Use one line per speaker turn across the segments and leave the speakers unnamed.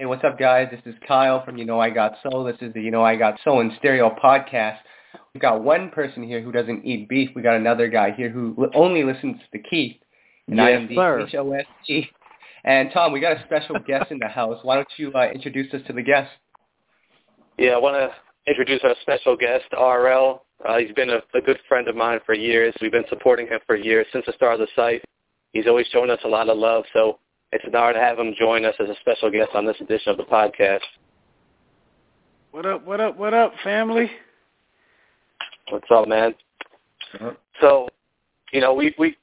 Hey, what's up, guys? This is Kyle from You Know I Got Soul. This is the You Know I Got Soul in Stereo podcast. We've got one person here who doesn't eat beef. We got another guy here who only listens to Keith. And
yes,
I am the
sir.
H-O-S-T. And Tom, we got a special guest in the house. Why don't you uh, introduce us to the guest?
Yeah, I want to introduce our special guest, RL. Uh, he's been a, a good friend of mine for years. We've been supporting him for years since the start of the site. He's always shown us a lot of love, so it's an honor to have him join us as a special guest on this edition of the podcast.
What up, what up, what up, family?
What's up, man?
Uh-huh.
So, you know, we we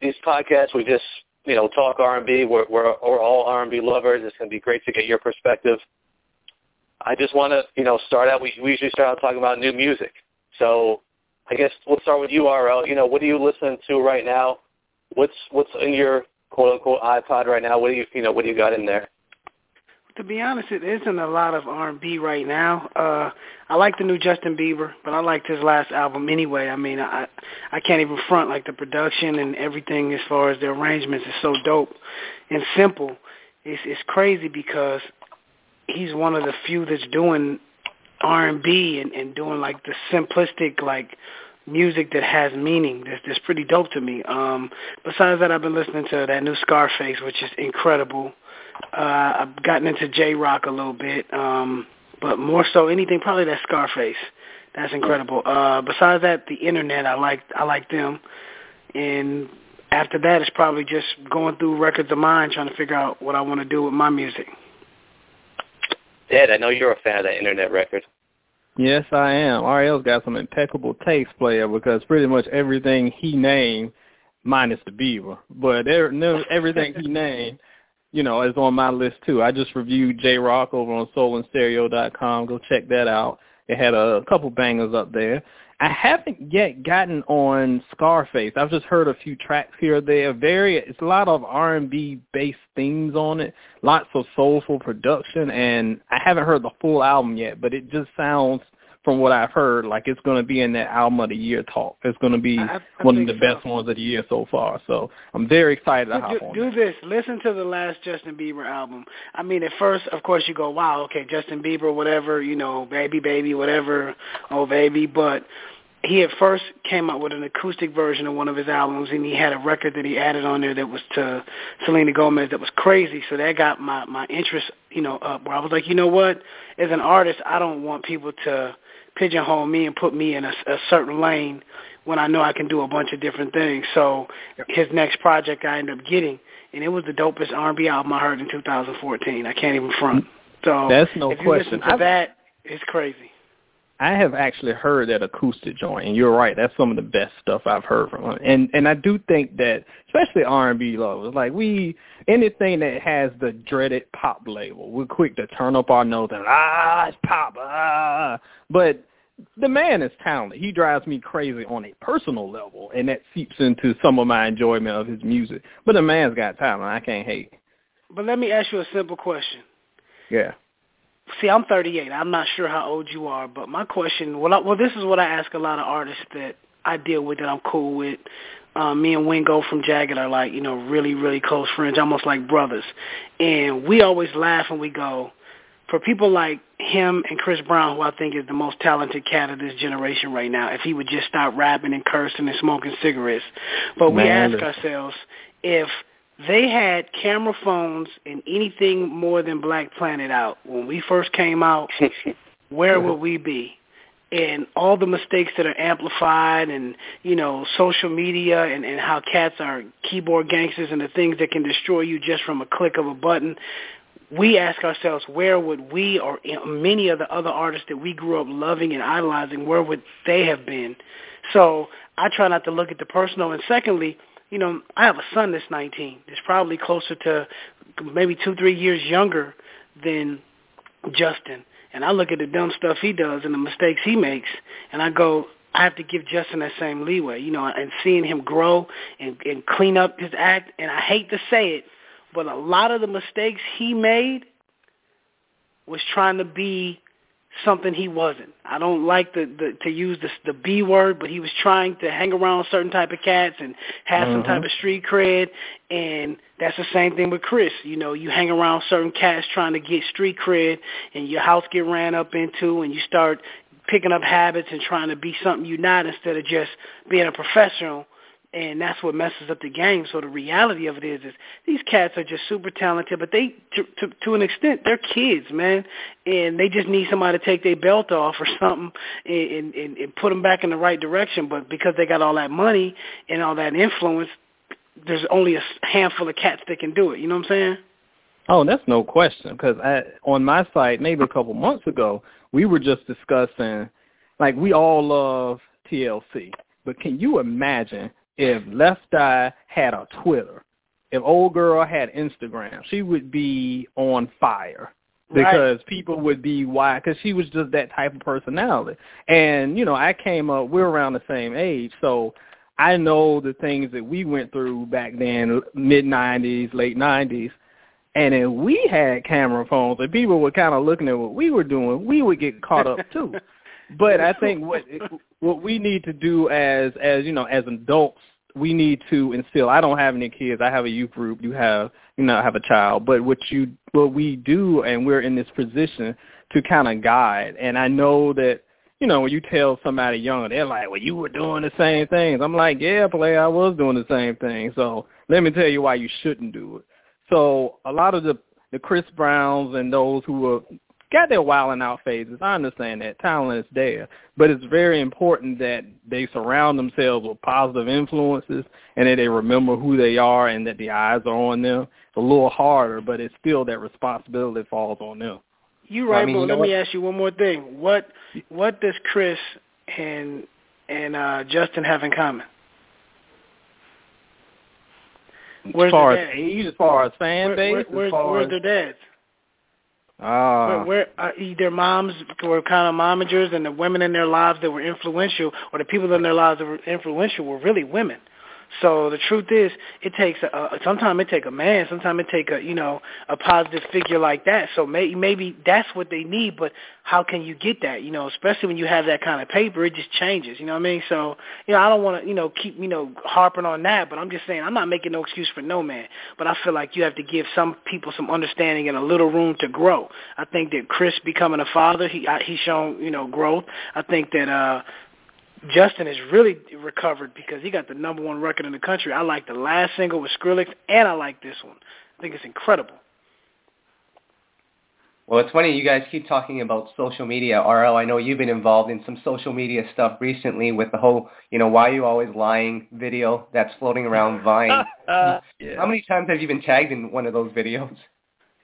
these podcasts we just you know talk R and B. We're we're we're all R and B lovers. It's gonna be great to get your perspective. I just want to you know start out. We we usually start out talking about new music. So, I guess we'll start with you, RL. You know, what are you listening to right now? What's what's in your quote unquote iPod right now? What do you you know what do you got in there?
To be honest, it isn't a lot of R&B right now. Uh, I like the new Justin Bieber, but I liked his last album anyway. I mean, I I can't even front like the production and everything as far as the arrangements is so dope and simple. It's it's crazy because he's one of the few that's doing R&B and and doing like the simplistic like music that has meaning. That's that's pretty dope to me. Um, besides that, I've been listening to that new Scarface, which is incredible. Uh, I've gotten into Jay Rock a little bit, um, but more so anything probably that Scarface. That's incredible. Uh, besides that, the internet, I like I like them, and after that, it's probably just going through records of mine, trying to figure out what I want to do with my music.
Ed, I know you're a fan of that internet record.
Yes, I am. RL's got some impeccable taste, player, because pretty much everything he named, minus the Beaver, but er, everything he named, you know, is on my list too. I just reviewed Jay Rock over on soulinstereo.com. Go check that out. It had a couple bangers up there. I haven't yet gotten on Scarface. I've just heard a few tracks here or there. Very, it's a lot of R&B based themes on it. Lots of soulful production, and I haven't heard the full album yet. But it just sounds, from what I've heard, like it's going to be in that album of the year talk. It's going to be
I, I
one of the
so.
best ones of the year so far. So I'm very excited to
do,
hop
do,
on.
do
that.
this. Listen to the last Justin Bieber album. I mean, at first, of course, you go, "Wow, okay, Justin Bieber, whatever, you know, baby, baby, whatever, oh baby." But he at first came out with an acoustic version of one of his albums, and he had a record that he added on there that was to Selena Gomez that was crazy. So that got my my interest, you know, up. Where I was like, you know what? As an artist, I don't want people to pigeonhole me and put me in a, a certain lane when I know I can do a bunch of different things. So his next project I ended up getting, and it was the dopest R&B album I heard in 2014. I can't even front. So
That's no
if you
question.
listen to
I've-
that, it's crazy.
I have actually heard that acoustic joint, and you're right. That's some of the best stuff I've heard from him. And and I do think that, especially R&B lovers, like we anything that has the dreaded pop label, we're quick to turn up our nose and ah, it's pop, ah. But the man is talented. He drives me crazy on a personal level, and that seeps into some of my enjoyment of his music. But the man's got talent. I can't hate.
But let me ask you a simple question.
Yeah.
See, I'm 38. I'm not sure how old you are, but my question, well, I, well, this is what I ask a lot of artists that I deal with that I'm cool with. Um, me and Wingo from Jagged are like, you know, really, really close friends, almost like brothers. And we always laugh and we go, for people like him and Chris Brown, who I think is the most talented cat of this generation right now, if he would just stop rapping and cursing and smoking cigarettes. But we
Man,
ask ourselves if they had camera phones and anything more than Black Planet out when we first came out, where would we be? And all the mistakes that are amplified and, you know, social media and, and how cats are keyboard gangsters and the things that can destroy you just from a click of a button, we ask ourselves, where would we or many of the other artists that we grew up loving and idolizing, where would they have been? So I try not to look at the personal. And secondly, you know, I have a son that's 19. That's probably closer to maybe two, three years younger than Justin. And I look at the dumb stuff he does and the mistakes he makes, and I go, I have to give Justin that same leeway, you know, and seeing him grow and, and clean up his act. And I hate to say it, but a lot of the mistakes he made was trying to be something he wasn't. I don't like the, the to use the the B word, but he was trying to hang around certain type of cats and have mm-hmm. some type of street cred. And that's the same thing with Chris. You know, you hang around certain cats trying to get street cred, and your house get ran up into, and you start picking up habits and trying to be something you're not instead of just being a professional and that's what messes up the game. So the reality of it is, is these cats are just super talented, but they, to, to, to an extent, they're kids, man, and they just need somebody to take their belt off or something and, and, and put them back in the right direction. But because they got all that money and all that influence, there's only a handful of cats that can do it. You know what I'm saying?
Oh, that's no question. Because on my site, maybe a couple months ago, we were just discussing, like we all love TLC, but can you imagine if Left Eye had a Twitter, if Old Girl had Instagram, she would be on fire because right. people would be why because she was just that type of personality. And you know, I came up. We're around the same age, so I know the things that we went through back then, mid '90s, late '90s. And if we had camera phones and people were kind of looking at what we were doing, we would get caught up too. but I think what what we need to do as as you know as adults, we need to instill. I don't have any kids. I have a youth group. You have you know I have a child. But what you what we do, and we're in this position to kind of guide. And I know that you know when you tell somebody young, they're like, "Well, you were doing the same things." I'm like, "Yeah, play. I was doing the same thing." So let me tell you why you shouldn't do it. So a lot of the the Chris Browns and those who were got their wilding out phases. I understand that talent is there, but it's very important that they surround themselves with positive influences and that they remember who they are and that the eyes are on them. It's a little harder, but it's still that responsibility falls on them.
You're right, I mean, but let me ask you one more thing. What what does Chris and and uh Justin have in common?
Where's as far as age, as far as fan
where,
base,
where, where's,
as far
where's
as
their dads?
Ah.
Where, where uh, their moms were kind of momagers, and the women in their lives that were influential, or the people in their lives that were influential, were really women. So the truth is, it takes a, sometimes it take a man, sometimes it take a you know a positive figure like that. So may, maybe that's what they need, but how can you get that? You know, especially when you have that kind of paper, it just changes. You know what I mean? So you know, I don't want to you know keep you know harping on that, but I'm just saying I'm not making no excuse for no man, but I feel like you have to give some people some understanding and a little room to grow. I think that Chris becoming a father, he he's shown you know growth. I think that uh Justin has really recovered because he got the number one record in the country. I like the last single with Skrillex, and I like this one. I think it's incredible.
Well, it's funny you guys keep talking about social media. RL, I know you've been involved in some social media stuff recently with the whole, you know, why are you always lying video that's floating around Vine.
yeah.
How many times have you been tagged in one of those videos?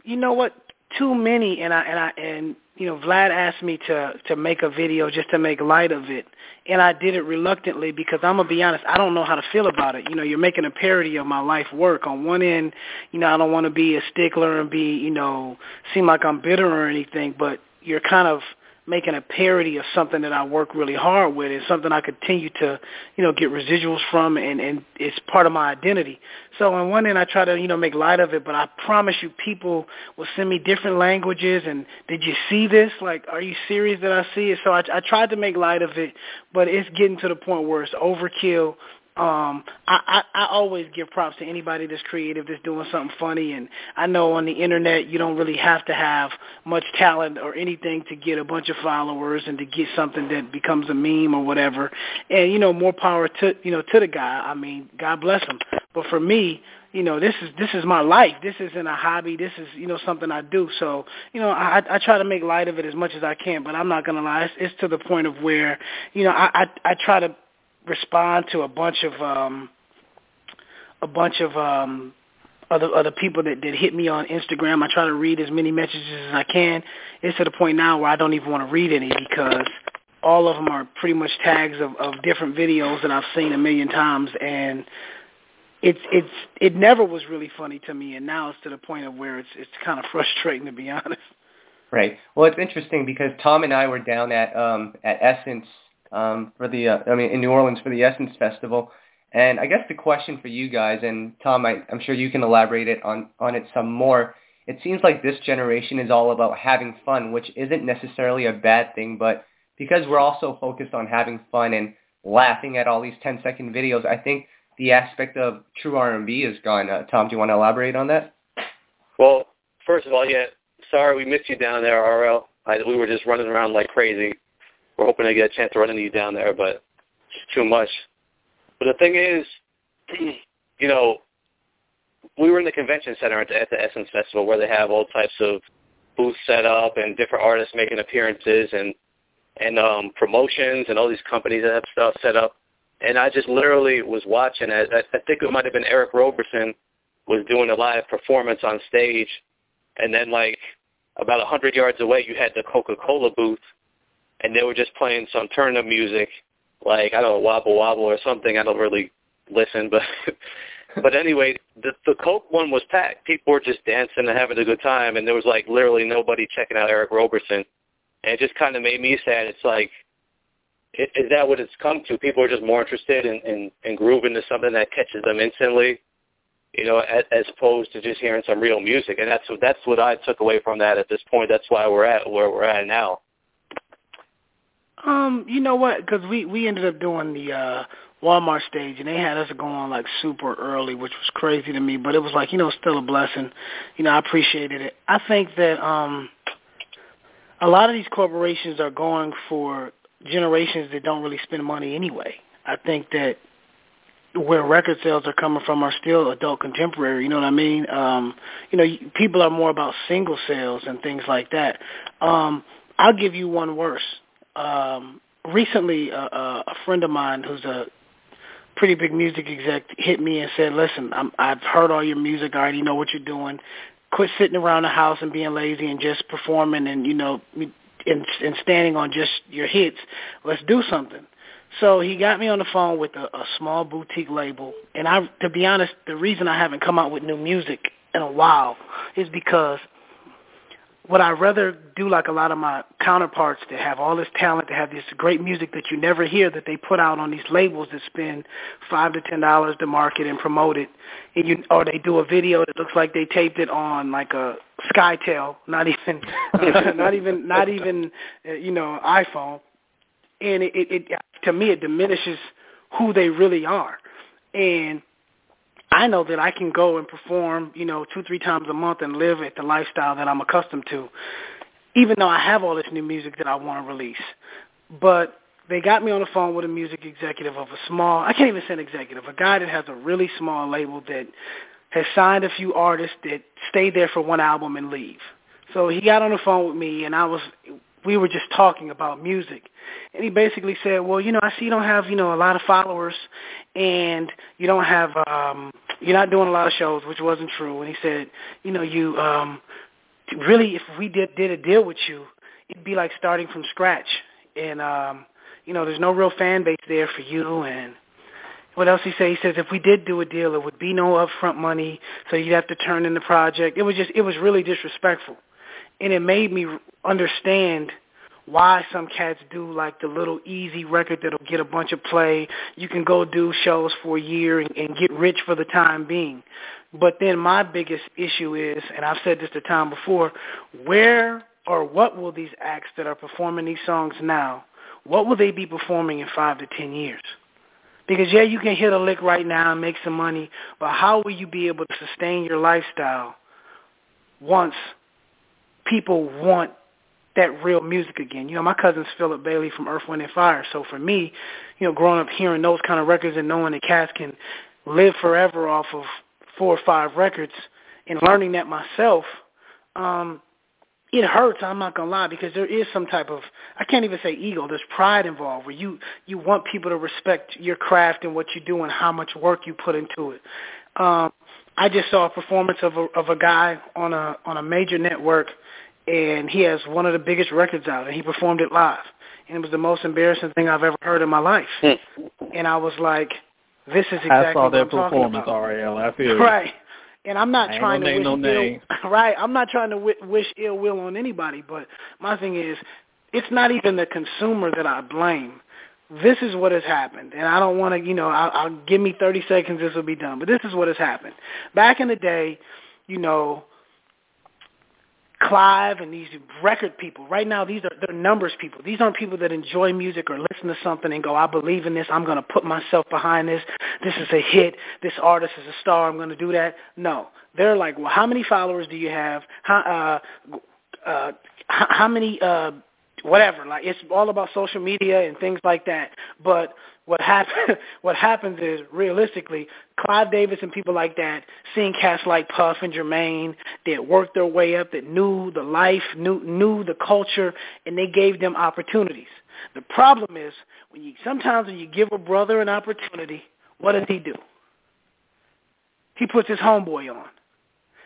You know what? Too many, and I and I and you know, Vlad asked me to to make a video just to make light of it, and I did it reluctantly because I'm gonna be honest, I don't know how to feel about it. You know, you're making a parody of my life work. On one end, you know, I don't want to be a stickler and be, you know, seem like I'm bitter or anything, but you're kind of making a parody of something that I work really hard with. It's something I continue to, you know, get residuals from, and and it's part of my identity. So on one end, I try to, you know, make light of it, but I promise you, people will send me different languages. And did you see this? Like, are you serious that I see it? So I, I tried to make light of it, but it's getting to the point where it's overkill um I, I I always give props to anybody that's creative that's doing something funny and I know on the internet you don't really have to have much talent or anything to get a bunch of followers and to get something that becomes a meme or whatever. And you know more power to you know to the guy. I mean God bless him. But for me you know this is this is my life. This isn't a hobby. This is you know something i do. So you know i i try to make light of it as much as i can but i'm not going to lie. It's, it's to the point of where you know i i, I try to respond to a bunch of um a bunch of um other other people that that hit me on Instagram. I try to read as many messages as I can. It's to the point now where I don't even want to read any because all of them are pretty much tags of, of different videos that I've seen a million times, and it's it's it never was really funny to me, and now it's to the point of where it's it's kind of frustrating to be honest.
Right. Well, it's interesting because Tom and I were down at um at Essence um, for the, uh, I mean, in New Orleans for the Essence Festival. And I guess the question for you guys, and Tom, I, I'm sure you can elaborate it on, on it some more, it seems like this generation is all about having fun, which isn't necessarily a bad thing, but because we're also focused on having fun and laughing at all these 10-second videos, I think the aspect of true R&B is gone. Uh, Tom, do you want to elaborate on that?
Well, first of all, yeah, sorry we missed you down there, RL. I, we were just running around like crazy. We're hoping to get a chance to run into you down there, but too much. But the thing is, you know, we were in the convention center at the, at the Essence Festival where they have all types of booths set up and different artists making appearances and and um promotions and all these companies that have stuff set up. And I just literally was watching. I, I think it might have been Eric Roberson was doing a live performance on stage, and then like about a hundred yards away, you had the Coca-Cola booth, and they were just playing some turn-up music, like I don't know, Wobble Wobble or something. I don't really listen, but but anyway, the the Coke one was packed. People were just dancing and having a good time, and there was like literally nobody checking out Eric Roberson, and it just kind of made me sad. It's like, is, is that what it's come to? People are just more interested in, in in grooving to something that catches them instantly, you know, as, as opposed to just hearing some real music. And that's what that's what I took away from that at this point. That's why we're at where we're at now.
Um, you know what? Because we we ended up doing the uh Walmart stage, and they had us going like super early, which was crazy to me. But it was like you know still a blessing. You know, I appreciated it. I think that um a lot of these corporations are going for generations that don't really spend money anyway. I think that where record sales are coming from are still adult contemporary. You know what I mean? Um, you know, people are more about single sales and things like that. Um, I'll give you one worse. Um, recently, uh, uh, a friend of mine who's a pretty big music exec hit me and said, "Listen, I'm, I've heard all your music. I already know what you're doing. Quit sitting around the house and being lazy and just performing and you know and, and standing on just your hits. Let's do something." So he got me on the phone with a, a small boutique label, and I, to be honest, the reason I haven't come out with new music in a while is because would I rather do like a lot of my counterparts that have all this talent, to have this great music that you never hear that they put out on these labels that spend five to ten dollars to market and promote it, and you or they do a video that looks like they taped it on like a SkyTel, not even, uh, not even, not even, uh, you know, iPhone, and it, it, it to me it diminishes who they really are, and I know that I can go and perform, you know, two, three times a month and live at the lifestyle that I'm accustomed to, even though I have all this new music that I want to release. But they got me on the phone with a music executive of a small, I can't even say an executive, a guy that has a really small label that has signed a few artists that stay there for one album and leave. So he got on the phone with me and I was we were just talking about music. And he basically said, well, you know, I see you don't have, you know, a lot of followers and you don't have, um, you're not doing a lot of shows, which wasn't true. And he said, you know, you, um, really, if we did, did a deal with you, it'd be like starting from scratch. And, um, you know, there's no real fan base there for you. And what else he said? He says if we did do a deal, it would be no upfront money, so you'd have to turn in the project. It was just, it was really disrespectful and it made me understand why some cats do like the little easy record that'll get a bunch of play. You can go do shows for a year and, and get rich for the time being. But then my biggest issue is, and I've said this the time before, where or what will these acts that are performing these songs now, what will they be performing in five to ten years? Because yeah, you can hit a lick right now and make some money, but how will you be able to sustain your lifestyle once people want that real music again. You know, my cousin's Philip Bailey from Earth, Wind, and Fire. So for me, you know, growing up hearing those kind of records and knowing that cats can live forever off of four or five records and learning that myself, um, it hurts, I'm not gonna lie, because there is some type of I can't even say ego, there's pride involved where you you want people to respect your craft and what you do and how much work you put into it. Um I just saw a performance of a of a guy on a on a major network and he has one of the biggest records out, and he performed it live, and it was the most embarrassing thing I've ever heard in my life. Hmm. and I was like, "This is exactly I
saw
what
that
I'm
performance,
talking about."
RL. I feel
right. And I'm not
I
trying
to
wish
no
ill,
name.
right. I'm not trying to w- wish ill will on anybody, but my thing is, it's not even the consumer that I blame. This is what has happened, and I don't want to, you know, I'll, I'll give me 30 seconds. This will be done, but this is what has happened. Back in the day, you know, Clive and these record people. Right now, these are they're numbers people. These aren't people that enjoy music or listen to something and go, "I believe in this. I'm going to put myself behind this. This is a hit. This artist is a star. I'm going to do that." No, they're like, "Well, how many followers do you have? How uh, uh, how many uh, whatever?" Like it's all about social media and things like that. But what happen what happens is realistically Clive Davis and people like that seeing cats like Puff and Jermaine that worked their way up that knew the life knew knew the culture and they gave them opportunities the problem is when you sometimes when you give a brother an opportunity what does he do he puts his homeboy on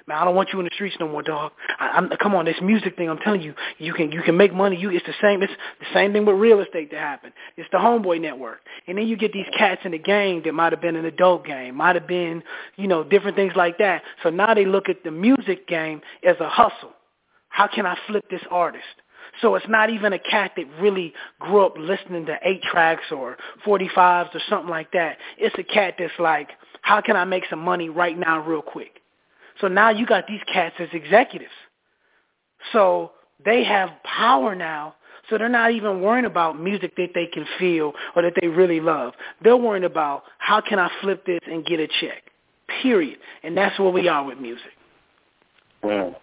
Man, I don't want you in the streets no more, dog. I, I'm, come on, this music thing. I'm telling you, you can you can make money. You it's the same. It's the same thing with real estate that happened. It's the homeboy network, and then you get these cats in the game that might have been the dope game, might have been, you know, different things like that. So now they look at the music game as a hustle. How can I flip this artist? So it's not even a cat that really grew up listening to eight tracks or 45s or something like that. It's a cat that's like, how can I make some money right now real quick? So now you got these cats as executives. So they have power now. So they're not even worrying about music that they can feel or that they really love. They're worrying about how can I flip this and get a check. Period. And that's where we are with music.
Wow.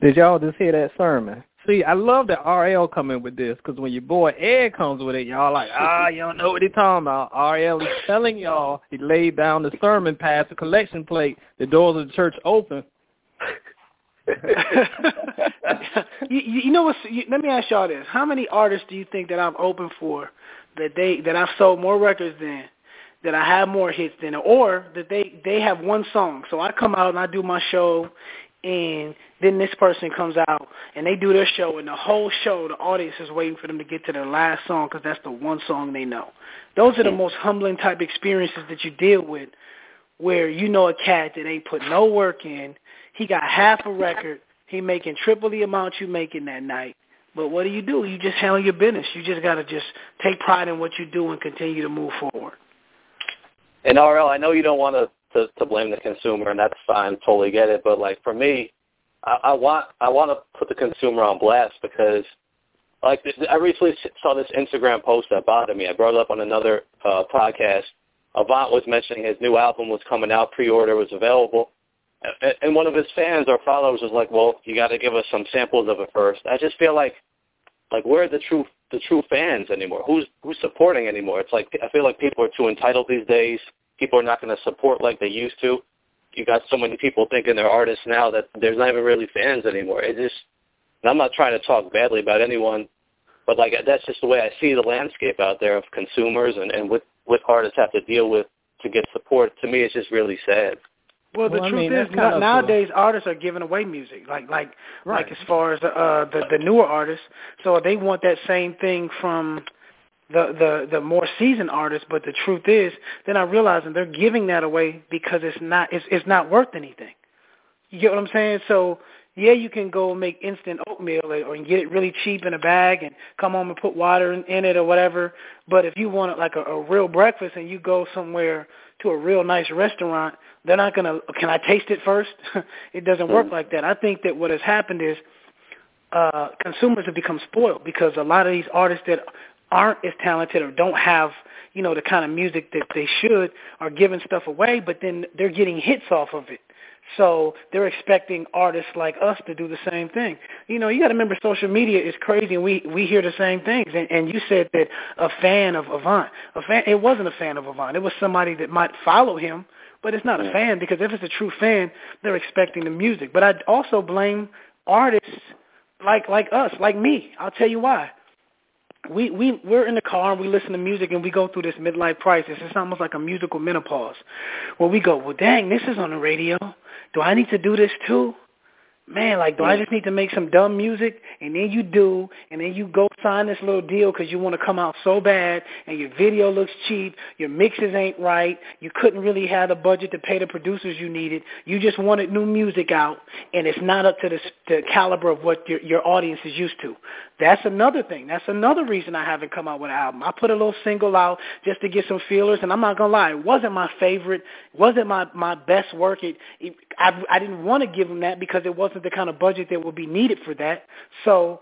Did y'all just hear that sermon? See, I love that RL coming with this because when your boy Ed comes with it, y'all like, ah, you don't know what he's talking about. RL is telling y'all he laid down the sermon past the collection plate. The doors of the church open.
you, you know what? You, let me ask y'all this: How many artists do you think that I'm open for that they that I've sold more records than, that I have more hits than, or that they they have one song? So I come out and I do my show, and then this person comes out and they do their show, and the whole show, the audience is waiting for them to get to their last song because that's the one song they know. Those are the most humbling type experiences that you deal with, where you know a cat that ain't put no work in. He got half a record. He making triple the amount you making that night. But what do you do? You just handle your business. You just got to just take pride in what you do and continue to move forward.
And RL, I know you don't want to to, to blame the consumer, and that's fine, totally get it. But like for me, I, I want I want to put the consumer on blast because like I recently saw this Instagram post that bothered me. I brought it up on another uh, podcast. Avant was mentioning his new album was coming out, pre-order was available, and one of his fans or followers was like, "Well, you got to give us some samples of it first. I just feel like, like where are the true the true fans anymore? Who's who's supporting anymore? It's like I feel like people are too entitled these days people are not going to support like they used to. You got so many people thinking they're artists now that there's not even really fans anymore. It just, and I'm not trying to talk badly about anyone, but like that's just the way I see the landscape out there of consumers and and what what artists have to deal with to get support. To me, it's just really sad.
Well, the
well,
truth
I mean,
is,
kind
nowadays artists are giving away music, like like
right.
like as far as the, uh, the the newer artists. So they want that same thing from the the the more seasoned artists, but the truth is they're not realizing they're giving that away because it's not it's it's not worth anything. You get what I'm saying? So yeah, you can go make instant oatmeal or, or get it really cheap in a bag and come home and put water in, in it or whatever. But if you want like a, a real breakfast and you go somewhere to a real nice restaurant, they're not gonna. Can I taste it first? it doesn't work like that. I think that what has happened is uh consumers have become spoiled because a lot of these artists that aren't as talented or don't have you know the kind of music that they should are giving stuff away but then they're getting hits off of it. So they're expecting artists like us to do the same thing. You know you got to remember social media is crazy and we we hear the same things. And, and you said that a fan of avant a fan it wasn't a fan of avant. It was somebody that might follow him but it's not a fan because if it's a true fan they're expecting the music. But i also blame artists like like us like me. I'll tell you why we we we're in the car and we listen to music and we go through this midlife crisis. It's almost like a musical menopause, where we go, well, dang, this is on the radio. Do I need to do this too? Man, like, do I just need to make some dumb music? And then you do, and then you go sign this little deal because you want to come out so bad, and your video looks cheap, your mixes ain't right, you couldn't really have the budget to pay the producers you needed. You just wanted new music out, and it's not up to the, the caliber of what your, your audience is used to. That's another thing. That's another reason I haven't come out with an album. I put a little single out just to get some feelers, and I'm not gonna lie, it wasn't my favorite, it wasn't my my best work. It, it I I didn't want to give them that because it wasn't the kind of budget that will be needed for that. So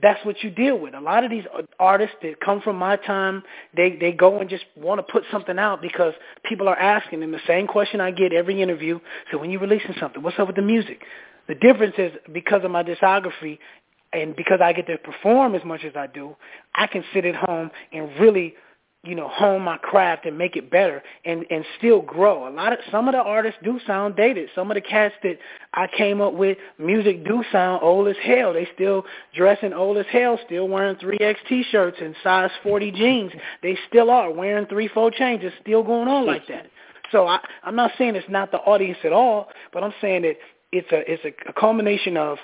that's what you deal with. A lot of these artists that come from my time, they they go and just want to put something out because people are asking them the same question I get every interview. So when you're releasing something, what's up with the music? The difference is because of my discography and because I get to perform as much as I do, I can sit at home and really you know, hone my craft and make it better and and still grow. A lot of some of the artists do sound dated. Some of the cats that I came up with, music do sound old as hell. They still dressing old as hell, still wearing 3X t-shirts and size 40 jeans. They still are wearing 3-4 chains. It's still going on like that. So I I'm not saying it's not the audience at all, but I'm saying that it's a it's a, a culmination of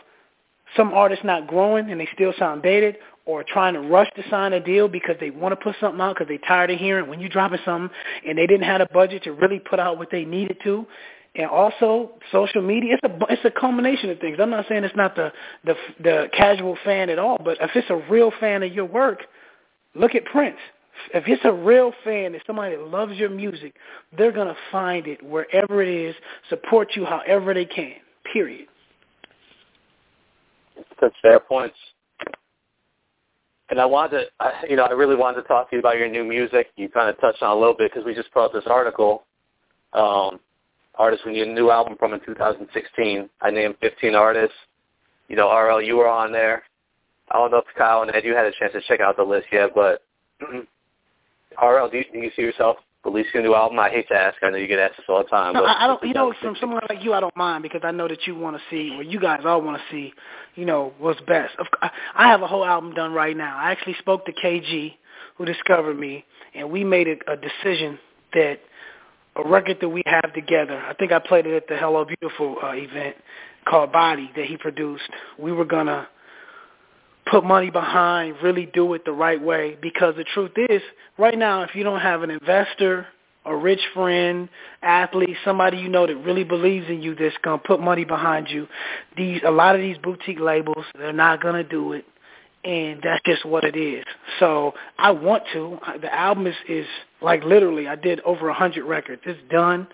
some artists not growing and they still sound dated or trying to rush to sign a deal because they want to put something out because they're tired of hearing when you're dropping something and they didn't have a budget to really put out what they needed to. And also social media, it's a it's a combination of things. I'm not saying it's not the the the casual fan at all, but if it's a real fan of your work, look at Prince. If it's a real fan, if somebody that loves your music, they're gonna find it wherever it is, support you however they can. Period.
That's fair points. And I wanted to, I, you know, I really wanted to talk to you about your new music. You kind of touched on a little bit because we just put up this article, um, artists from a new album from in 2016. I named 15 artists. You know, RL, you were on there. I don't know if Kyle and Ed, you had a chance to check out the list yet, but RL, do you, do you see yourself releasing a new album? I hate to ask. I know you get asked this all the time.
No,
but
I, I don't. You know, from someone like you, I don't mind because I know that you want to see, or you guys all want to see, you know, what's best. I have a whole album done right now. I actually spoke to KG, who discovered me, and we made a, a decision that a record that we have together. I think I played it at the Hello Beautiful uh, event called Body that he produced. We were gonna put money behind, really do it the right way. Because the truth is, right now, if you don't have an investor, a rich friend, athlete, somebody you know that really believes in you that's gonna put money behind you, these a lot of these boutique labels, they're not gonna do it. And that's just what it is. So I want to. The album is, is like literally, I did over a hundred records. It's done.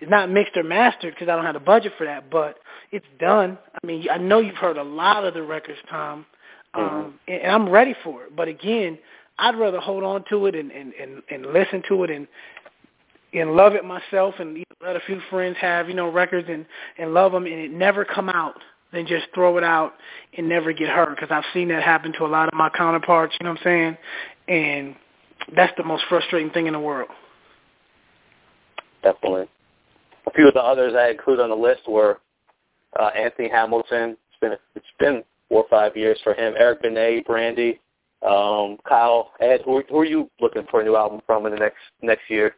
It's not mixed or mastered because I don't have the budget for that, but it's done. I mean, I know you've heard a lot of the records, Tom. Mm-hmm. Um, and, and I'm ready for it. But again, I'd rather hold on to it and, and, and, and listen to it and and love it myself and let a few friends have you know records and and love them and it never come out than just throw it out and never get hurt because I've seen that happen to a lot of my counterparts. You know what I'm saying? And that's the most frustrating thing in the world.
Definitely. A few of the others I include on the list were uh, Anthony Hamilton. It's been it's been four or five years for him. Eric Benet, Brandy, um, Kyle, Ed. Who, who are you looking for a new album from in the next next year?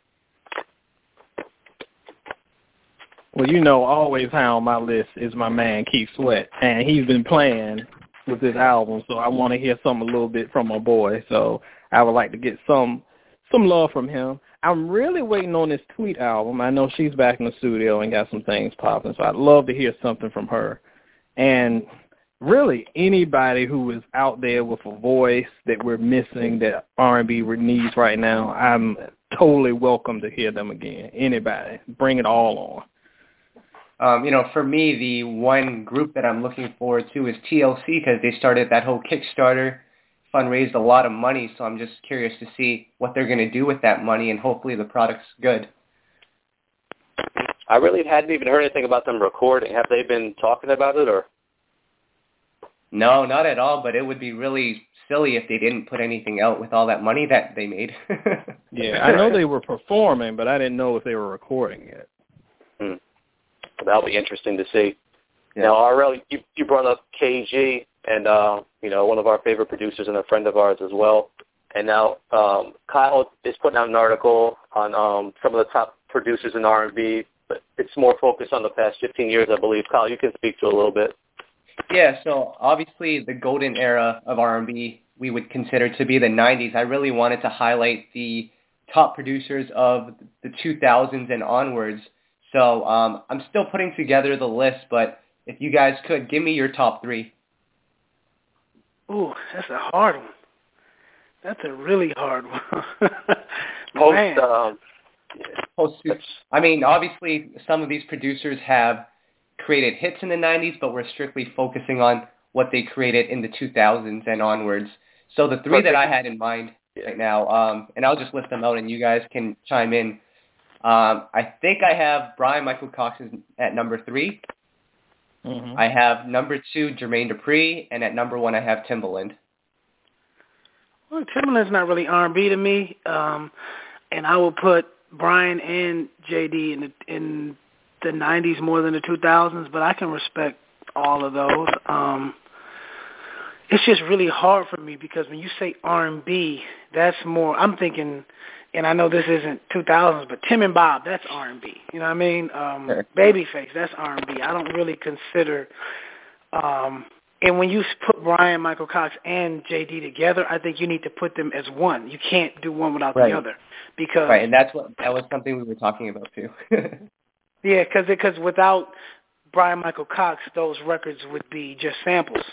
Well, you know, always high on my list is my man Keith Sweat, and he's been playing with this album, so I want to hear some a little bit from my boy. So I would like to get some some love from him. I'm really waiting on this Tweet album. I know she's back in the studio and got some things popping, so I'd love to hear something from her. And really anybody who is out there with a voice that we're missing that R&B needs right now, I'm totally welcome to hear them again. Anybody, bring it all on.
Um, you know, for me, the one group that I'm looking forward to is TLC because they started that whole Kickstarter fund, raised a lot of money. So I'm just curious to see what they're going to do with that money, and hopefully the product's good.
I really hadn't even heard anything about them recording. Have they been talking about it, or?
No, not at all. But it would be really silly if they didn't put anything out with all that money that they made.
yeah, I know they were performing, but I didn't know if they were recording it.
Hmm. That'll be interesting to see. Yeah. Now, RL, you, you brought up KG, and uh, you know one of our favorite producers and a friend of ours as well. And now um, Kyle is putting out an article on um, some of the top producers in R&B, but it's more focused on the past 15 years, I believe. Kyle, you can speak to it a little bit.
Yeah, so obviously the golden era of R&B we would consider to be the 90s. I really wanted to highlight the top producers of the 2000s and onwards. So um, I'm still putting together the list, but if you guys could, give me your top three.
Ooh, that's a hard one. That's a really hard one.
Post, um,
Post, I mean, obviously, some of these producers have created hits in the 90s, but we're strictly focusing on what they created in the 2000s and onwards. So the three that I had in mind right now, um, and I'll just list them out, and you guys can chime in. Um, I think I have Brian Michael Cox at number 3
mm-hmm.
I have number two Jermaine Dupri, and at number one I have Timbaland.
Well, Timbaland's not really R&B to me, um, and I will put Brian and JD in the in the 90s more than the 2000s, but I can respect all of those. Um, it's just really hard for me because when you say R&B, that's more. I'm thinking, and I know this isn't 2000s, but Tim and Bob, that's R&B. You know what I mean? Um. Babyface, that's R&B. I don't really consider. Um, and when you put Brian, Michael Cox, and JD together, I think you need to put them as one. You can't do one without
right.
the other because
right, and that's what that was something we were talking about too.
yeah, because because without Brian Michael Cox, those records would be just samples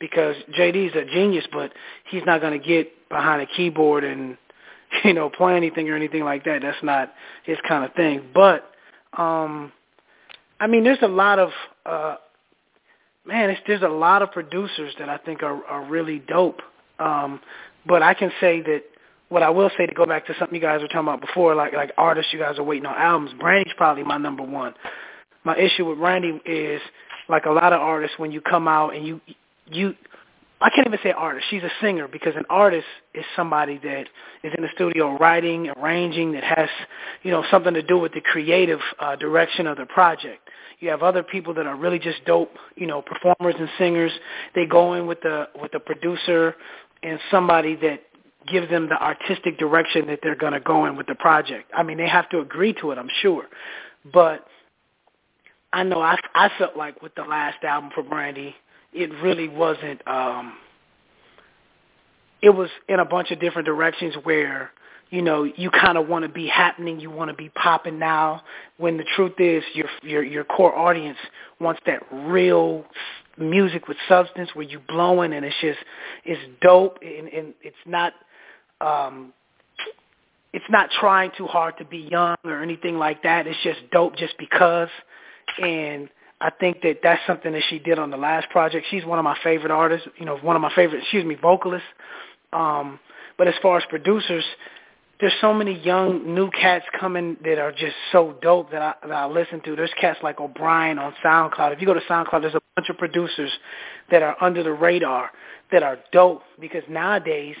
because JD's a genius, but he's not going to get behind a keyboard and you know play anything or anything like that. That's not his kind of thing. But um, I mean, there's a lot of uh, man, it's, there's a lot of producers that I think are are really dope. Um, but I can say that what I will say to go back to something you guys were talking about before, like like artists you guys are waiting on albums. Brandy's probably my number one. My issue with Brandy is like a lot of artists when you come out and you you I can't even say artist. She's a singer because an artist is somebody that is in the studio writing, arranging, that has, you know, something to do with the creative uh, direction of the project. You have other people that are really just dope, you know, performers and singers. They go in with the with the producer and somebody that gives them the artistic direction that they're going to go in with the project. I mean, they have to agree to it, I'm sure. But I know I I felt like with the last album for Brandy, it really wasn't um it was in a bunch of different directions where you know you kind of want to be happening you want to be popping now when the truth is your your your core audience wants that real music with substance where you blowing and it's just it's dope and, and it's not um it's not trying too hard to be young or anything like that it's just dope just because and I think that that's something that she did on the last project. She's one of my favorite artists, you know, one of my favorite, excuse me, vocalists. Um, but as far as producers, there's so many young new cats coming that are just so dope that I, that I listen to. There's cats like O'Brien on SoundCloud. If you go to SoundCloud, there's a bunch of producers that are under the radar that are dope because nowadays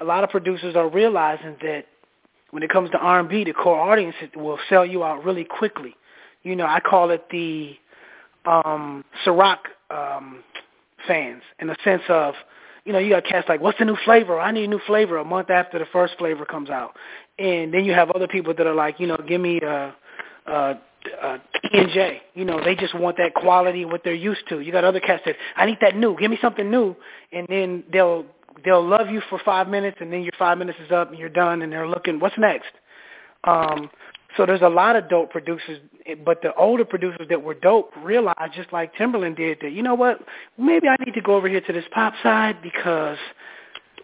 a lot of producers are realizing that when it comes to R&B, the core audience will sell you out really quickly. You know, I call it the um Ciroc um fans in the sense of you know, you got cats like, what's the new flavor? I need a new flavor a month after the first flavor comes out. And then you have other people that are like, you know, give me uh uh uh T&J. You know, they just want that quality what they're used to. You got other cats that I need that new. Give me something new. And then they'll they'll love you for 5 minutes and then your 5 minutes is up and you're done and they're looking what's next. Um so there's a lot of dope producers, but the older producers that were dope realized, just like Timbaland did, that you know what, maybe I need to go over here to this pop side because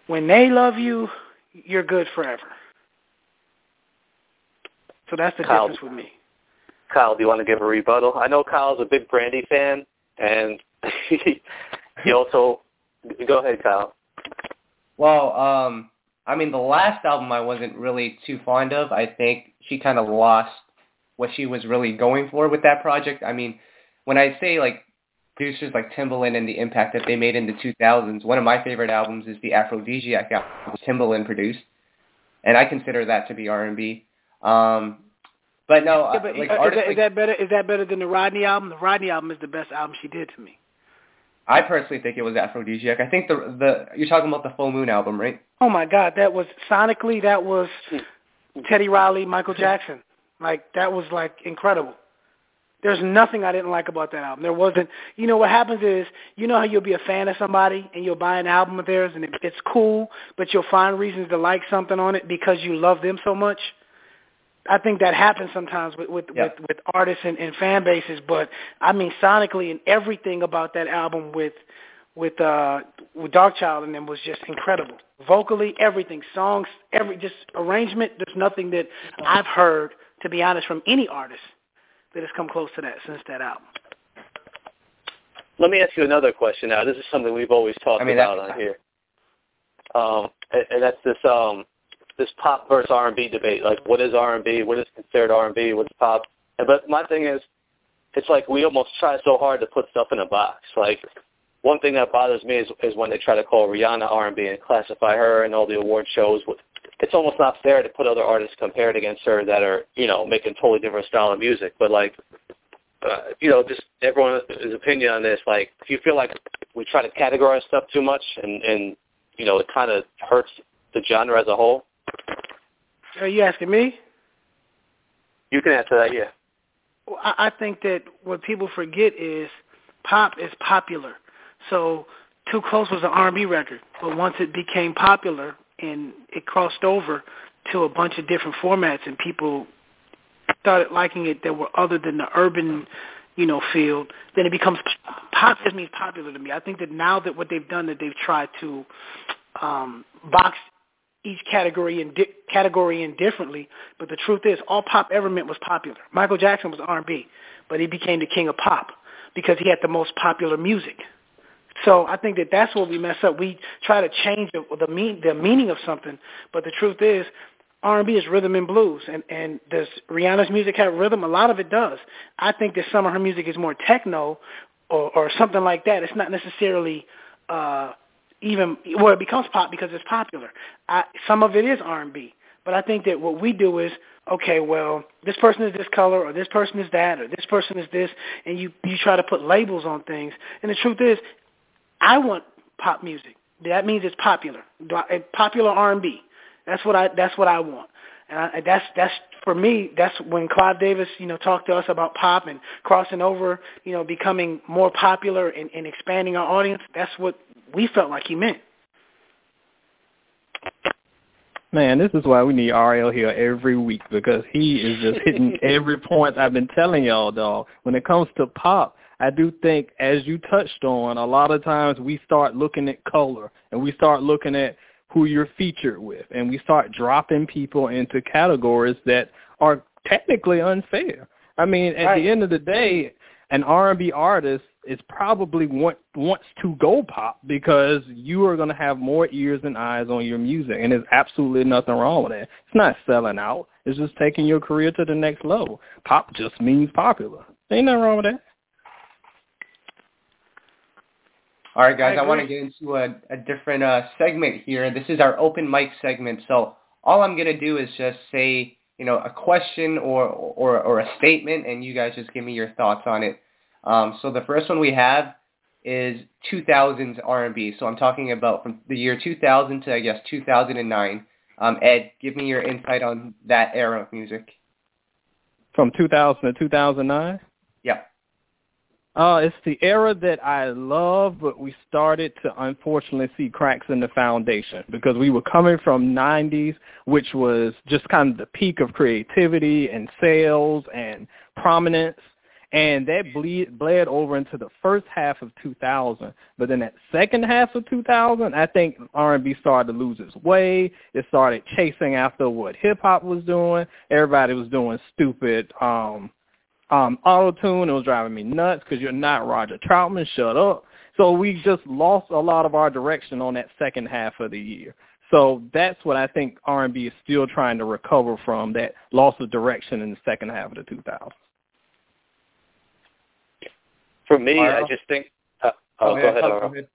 when they love you, you're good forever. So that's the
Kyle,
difference with me.
Kyle, do you want to give a rebuttal? I know Kyle's a big Brandy fan, and he also go ahead, Kyle.
Well, um, I mean, the last album I wasn't really too fond of. I think she kind of lost what she was really going for with that project. I mean, when I say like producers like Timbaland and the impact that they made in the 2000s, one of my favorite albums is the Aphrodisiac album Timbaland produced, and I consider that to be R&B. Um, but no,
yeah, but
like,
is, that,
like,
is that better? Is that better than the Rodney album? The Rodney album is the best album she did to me.
I personally think it was Aphrodisiac. I think the the you're talking about the Full Moon album, right?
Oh my God, that was sonically that was hmm. Teddy Riley, Michael Jackson. Like that was like incredible. There's nothing I didn't like about that album. There wasn't. You know what happens is, you know how you'll be a fan of somebody and you'll buy an album of theirs and it, it's cool, but you'll find reasons to like something on it because you love them so much. I think that happens sometimes with with,
yeah.
with, with artists and, and fan bases. But I mean, sonically and everything about that album with with uh with Darkchild and them was just incredible. Vocally, everything, songs, every just arrangement. There's nothing that I've heard, to be honest, from any artist that has come close to that since that album.
let me ask you another question now. This is something we've always talked
I mean,
about on here. Um, and, and that's this um, this pop versus R&B debate. Like, what is R&B? What is considered R&B? What's pop? But my thing is, it's like we almost try so hard to put stuff in a box. Like, one thing that bothers me is, is when they try to call Rihanna R&B and classify her in all the award shows. It's almost not fair to put other artists compared against her that are, you know, making totally different style of music. But like, uh, you know, just everyone's opinion on this. Like, if you feel like we try to categorize stuff too much, and and you know, it kind of hurts the genre as a whole.
Are you asking me?
You can answer that, yeah.
Well, I, I think that what people forget is pop is popular. So Too Close was an R&B record, but once it became popular and it crossed over to a bunch of different formats and people started liking it that were other than the urban, you know, field, then it becomes pop just means popular to me. I think that now that what they've done that they've tried to um box each category in di- category in differently, but the truth is all pop ever meant was popular. Michael Jackson was R&B, but he became the king of pop because he had the most popular music. So I think that that's where we mess up. We try to change the the, mean, the meaning of something, but the truth is R&B is rhythm and blues, and and does Rihanna's music have rhythm? A lot of it does. I think that some of her music is more techno, or or something like that. It's not necessarily uh even well, it becomes pop because it's popular. I, some of it is R&B, but I think that what we do is okay. Well, this person is this color, or this person is that, or this person is this, and you you try to put labels on things. And the truth is, I want pop music. That means it's popular, eh, popular R&B. That's what I that's what I want. And I, that's that's for me. That's when Clive Davis, you know, talked to us about pop and crossing over, you know, becoming more popular and, and expanding our audience. That's what we felt like he meant.
Man, this is why we need RL here every week because he is just hitting every point I've been telling y'all, dog. When it comes to pop, I do think, as you touched on, a lot of times we start looking at color and we start looking at who you're featured with. And we start dropping people into categories that are technically unfair. I mean, at right. the end of the day, an R&B artist is probably want, wants to go pop because you are going to have more ears and eyes on your music, and there's absolutely nothing wrong with that. It's not selling out. It's just taking your career to the next level. Pop just means popular. Ain't nothing wrong with that.
All right, guys, I, I want to get into a, a different uh, segment here. This is our open mic segment. So all I'm going to do is just say, you know, a question or, or, or a statement, and you guys just give me your thoughts on it. Um, so the first one we have is 2000s R&B. So I'm talking about from the year 2000 to, I guess, 2009. Um, Ed, give me your insight on that era of music.
From 2000 to 2009? Uh, it's the era that I love, but we started to unfortunately see cracks in the foundation because we were coming from 90s, which was just kind of the peak of creativity and sales and prominence. And that bleed, bled over into the first half of 2000. But then that second half of 2000, I think R&B started to lose its way. It started chasing after what hip-hop was doing. Everybody was doing stupid um, um, auto tune. It was driving me nuts because you're not Roger Troutman. Shut up. So we just lost a lot of our direction on that second half of the year. So that's what I think R&B is still trying to recover from that loss of direction in the second half of the 2000s.
For me, I just think. Uh, oh, go, ahead, go ahead.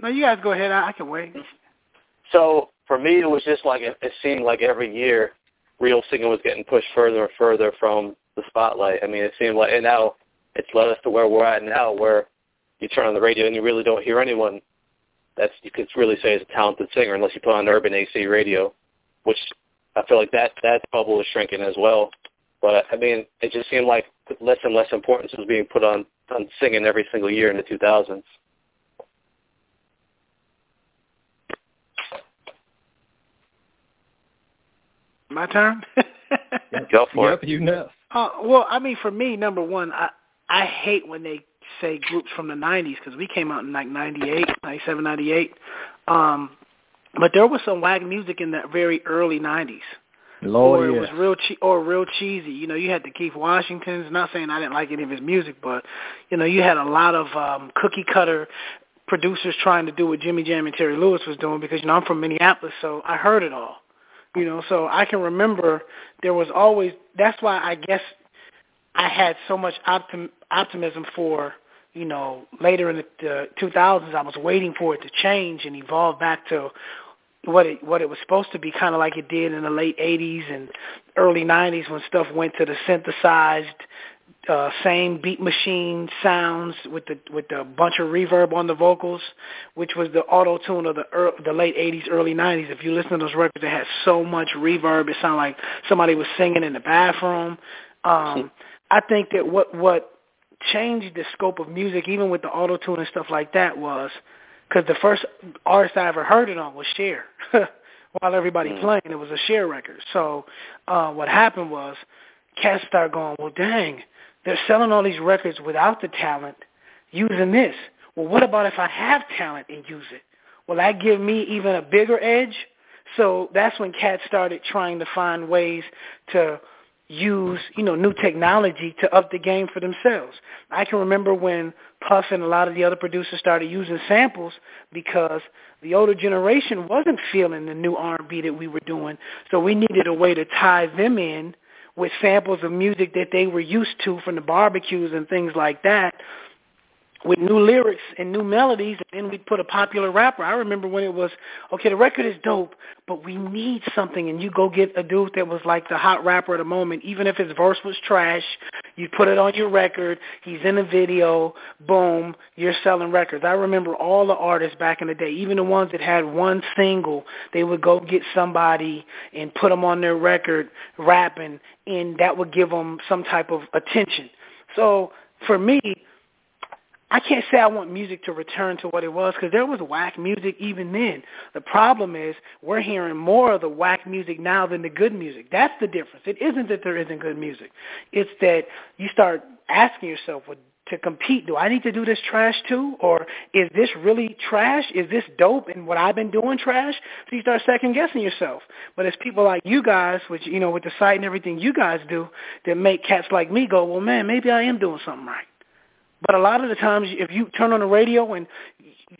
No, you guys go ahead. I, I can wait.
So for me, it was just like it, it seemed like every year, real singing was getting pushed further and further from the spotlight. I mean, it seemed like, and now it's led us to where we're at now, where you turn on the radio and you really don't hear anyone that's you could really say is a talented singer unless you put on urban AC radio, which I feel like that that bubble is shrinking as well. But I mean, it just seemed like less and less importance was being put on on singing every single year in the 2000s.
My turn.
Go for
yep,
it.
You know.
Uh, well, I mean, for me, number one, I I hate when they say groups from the '90s because we came out in like '98, '97, '98. Um, but there was some wag music in the very early '90s.
Lord,
or it
yes.
was real che- or real cheesy. You know, you had the Keith Washingtons. Not saying I didn't like any of his music, but you know, you had a lot of um, cookie cutter producers trying to do what Jimmy Jam and Terry Lewis was doing because you know I'm from Minneapolis, so I heard it all. You know, so I can remember there was always. That's why I guess I had so much optim- optimism for you know later in the, the 2000s. I was waiting for it to change and evolve back to what it what it was supposed to be, kind of like it did in the late 80s and early 90s when stuff went to the synthesized uh, same beat machine sounds with the with the bunch of reverb on the vocals, which was the auto tune of the er, the late '80s, early '90s. If you listen to those records, it had so much reverb, it sounded like somebody was singing in the bathroom. Um, I think that what what changed the scope of music, even with the auto tune and stuff like that, was because the first artist I ever heard it on was Cher. While everybody
Mm.
playing, it was a Cher record. So uh, what happened was, cats started going, well, dang, they're selling all these records without the talent, using this. Well, what about if I have talent and use it? Will that give me even a bigger edge? So that's when cats started trying to find ways to use, you know, new technology to up the game for themselves. I can remember when Puff and a lot of the other producers started using samples because the older generation wasn't feeling the new R&B that we were doing. So we needed a way to tie them in with samples of music that they were used to from the barbecues and things like that with new lyrics and new melodies, and then we'd put a popular rapper. I remember when it was, okay, the record is dope, but we need something, and you go get a dude that was like the hot rapper at the moment, even if his verse was trash, you put it on your record, he's in a video, boom, you're selling records. I remember all the artists back in the day, even the ones that had one single, they would go get somebody and put them on their record rapping, and that would give them some type of attention. So for me, I can't say I want music to return to what it was because there was whack music even then. The problem is we're hearing more of the whack music now than the good music. That's the difference. It isn't that there isn't good music. It's that you start asking yourself, well, to compete, do I need to do this trash too? Or is this really trash? Is this dope and what I've been doing trash? So you start second guessing yourself. But it's people like you guys, which, you know, with the site and everything you guys do, that make cats like me go, well, man, maybe I am doing something right. But a lot of the times, if you turn on the radio and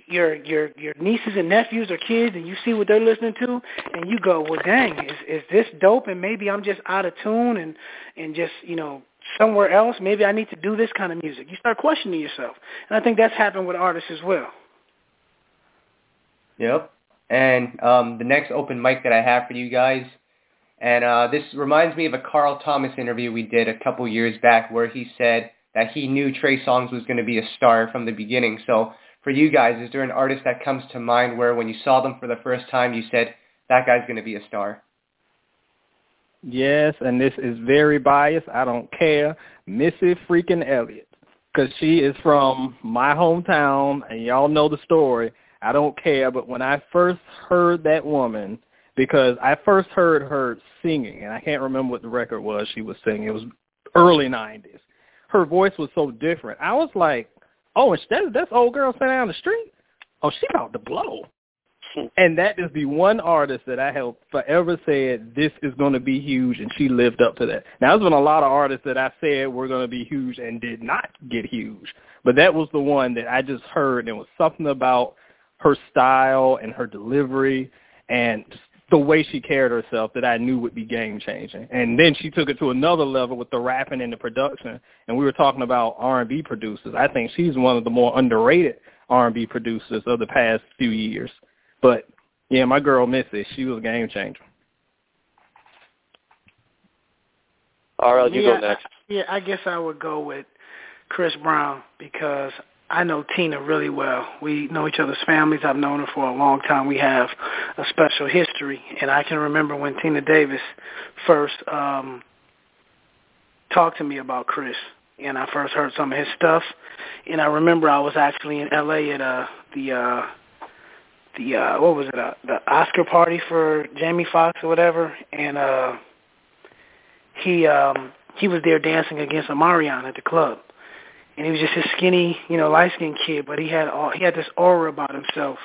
your your your nieces and nephews or kids, and you see what they're listening to, and you go, "Well, dang, is is this dope?" And maybe I'm just out of tune and and just you know somewhere else. Maybe I need to do this kind of music. You start questioning yourself, and I think that's happened with artists as well.
Yep. And um, the next open mic that I have for you guys, and uh, this reminds me of a Carl Thomas interview we did a couple years back where he said that he knew Trey Songz was going to be a star from the beginning. So for you guys, is there an artist that comes to mind where when you saw them for the first time, you said, that guy's going to be a star?
Yes, and this is very biased. I don't care. Missy freaking Elliott. Because she is from my hometown, and y'all know the story. I don't care, but when I first heard that woman, because I first heard her singing, and I can't remember what the record was she was singing. It was early 90s. Her voice was so different. I was like, oh, and that's, that's old girl sitting down the street? Oh, she about to blow. And that is the one artist that I have forever said this is going to be huge, and she lived up to that. Now, there's been a lot of artists that I said were going to be huge and did not get huge, but that was the one that I just heard. And it was something about her style and her delivery and the way she carried herself that I knew would be game changing. And then she took it to another level with the rapping and the production. And we were talking about R&B producers. I think she's one of the more underrated R&B producers of the past few years. But yeah, my girl Missy, she was a game changer.
RL, you
yeah,
go next.
Yeah, I guess I would go with Chris Brown because I know Tina really well. We know each other's families. I've known her for a long time. We have a special history, and I can remember when Tina Davis first um, talked to me about Chris, and I first heard some of his stuff. And I remember I was actually in L.A. at uh, the uh, the uh, what was it uh, the Oscar party for Jamie Foxx or whatever, and uh, he um, he was there dancing against Omarion at the club and he was just a skinny, you know, light skinned kid, but he had all he had this aura about himself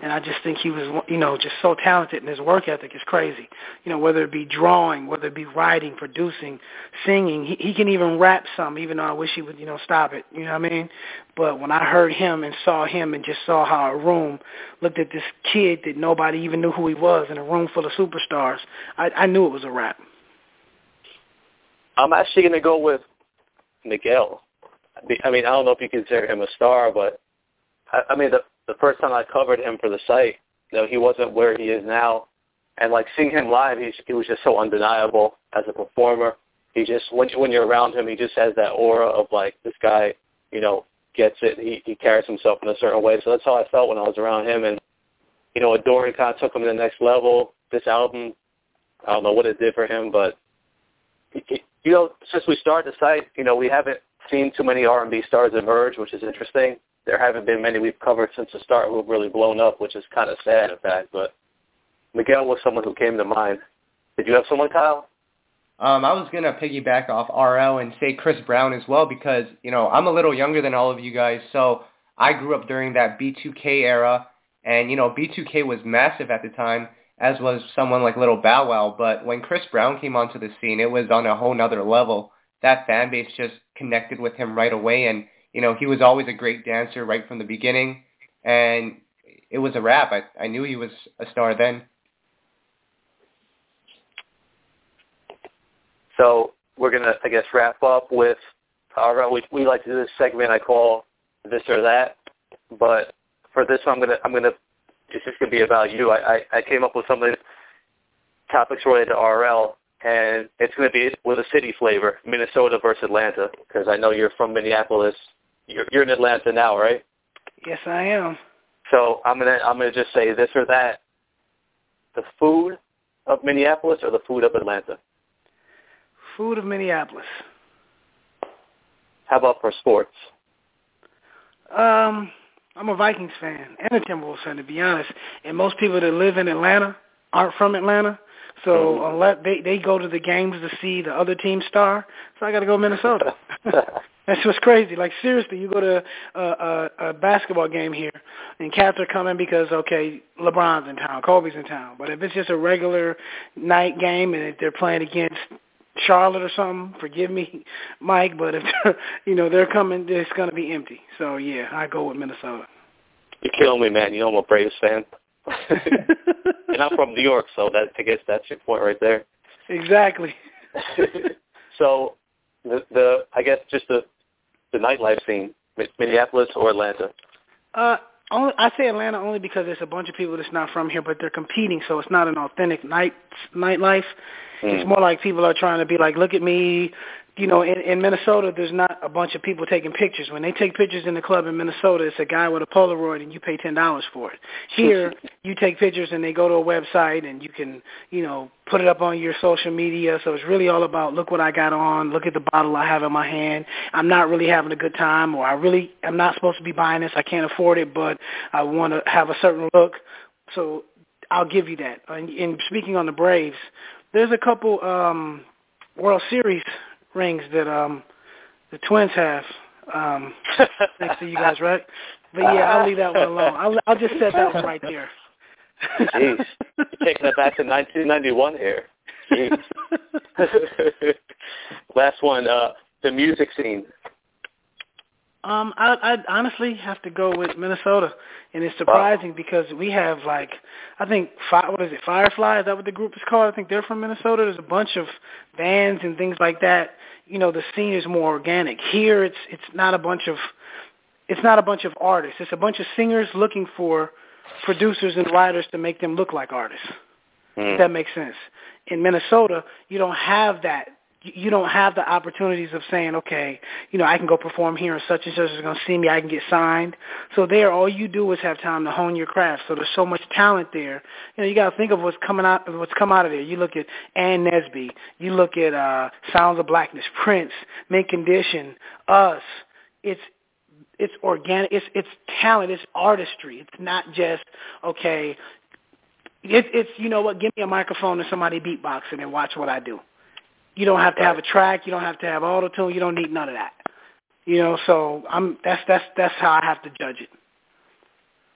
and I just think he was, you know, just so talented, and his work ethic is crazy. You know, whether it be drawing, whether it be writing, producing, singing, he, he can even rap some. Even though I wish he would, you know, stop it. You know what I mean? But when I heard him and saw him and just saw how a room looked at this kid that nobody even knew who he was in a room full of superstars, I, I knew it was a rap.
I'm actually to go with Miguel. I mean, I don't know if you consider him a star, but I, I mean, the the first time I covered him for the site, you know, he wasn't where he is now, and like seeing him live, he's, he was just so undeniable as a performer. He just when when you're around him, he just has that aura of like this guy, you know, gets it. He he carries himself in a certain way. So that's how I felt when I was around him, and you know, Adorn kind of took him to the next level. This album, I don't know what it did for him, but he, he, you know, since we started the site, you know, we haven't seen too many R&B stars emerge, which is interesting there haven't been many we've covered since the start who have really blown up, which is kind of sad, in fact. But Miguel was someone who came to mind. Did you have someone, Kyle?
Um, I was gonna piggyback off RL and say Chris Brown as well because you know I'm a little younger than all of you guys, so I grew up during that B2K era, and you know B2K was massive at the time, as was someone like Little Bow Wow. But when Chris Brown came onto the scene, it was on a whole nother level. That fan base just connected with him right away, and you know, he was always a great dancer right from the beginning, and it was a wrap. I, I knew he was a star then.
So we're gonna, I guess, wrap up with our. We, we like to do this segment I call this or that, but for this one, I'm gonna, I'm gonna. It's just gonna be about you. I, I, I came up with some of the topics related to RL, and it's going to be with a city flavor, Minnesota versus Atlanta, because I know you're from Minneapolis, you're, you're in Atlanta now, right?
Yes, I am.
So I'm gonna I'm gonna just say this or that. The food of Minneapolis or the food of Atlanta?
Food of Minneapolis.
How about for sports?
Um, I'm a Vikings fan and a Timberwolves fan, to be honest. And most people that live in Atlanta aren't from Atlanta, so mm-hmm. unless they they go to the games to see the other team star, so I got to go Minnesota. That's what's crazy. Like seriously, you go to a, a, a basketball game here, and cats are coming because okay, LeBron's in town, Kobe's in town. But if it's just a regular night game and if they're playing against Charlotte or something, forgive me, Mike, but if they're, you know they're coming, it's going to be empty. So yeah, I go with Minnesota.
You're killing me, man. You know I'm a Braves fan, and I'm from New York, so that I guess that's your point right there.
Exactly.
so the the I guess just the the nightlife scene, Minneapolis or Atlanta?
Uh, only, I say Atlanta only because there's a bunch of people that's not from here, but they're competing, so it's not an authentic night nightlife. Mm. It's more like people are trying to be like, look at me, you know, in, in Minnesota, there's not a bunch of people taking pictures. When they take pictures in the club in Minnesota, it's a guy with a Polaroid, and you pay ten dollars for it. Here, you take pictures, and they go to a website, and you can, you know, put it up on your social media. So it's really all about look what I got on, look at the bottle I have in my hand. I'm not really having a good time, or I really am not supposed to be buying this. I can't afford it, but I want to have a certain look. So I'll give you that. And, and speaking on the Braves, there's a couple um World Series rings that um the twins have um next to you guys, right? But yeah, I'll leave that one alone. I'll I'll just set that one right there.
Jeez, you're taking it back to 1991 here. Jeez. Last one, uh, the music scene.
Um, I I honestly have to go with Minnesota, and it's surprising wow. because we have like I think fi- what is it Firefly? Is that what the group is called? I think they're from Minnesota. There's a bunch of bands and things like that. You know, the scene is more organic. Here, it's it's not a bunch of it's not a bunch of artists. It's a bunch of singers looking for producers and writers to make them look like artists. Mm. If that makes sense. In Minnesota, you don't have that you don't have the opportunities of saying, okay, you know, I can go perform here and such and such is going to see me. I can get signed. So there, all you do is have time to hone your craft. So there's so much talent there. You know, you got to think of what's coming out, what's come out of there. You look at Ann Nesby. You look at uh, Sounds of Blackness, Prince, Mint Condition, Us. It's it's organic. It's it's talent. It's artistry. It's not just okay. It's it's you know what? Give me a microphone and somebody beatboxing and watch what I do. You don't have to have a track. You don't have to have auto tune. You don't need none of that. You know, so I'm that's that's that's how I have to judge it.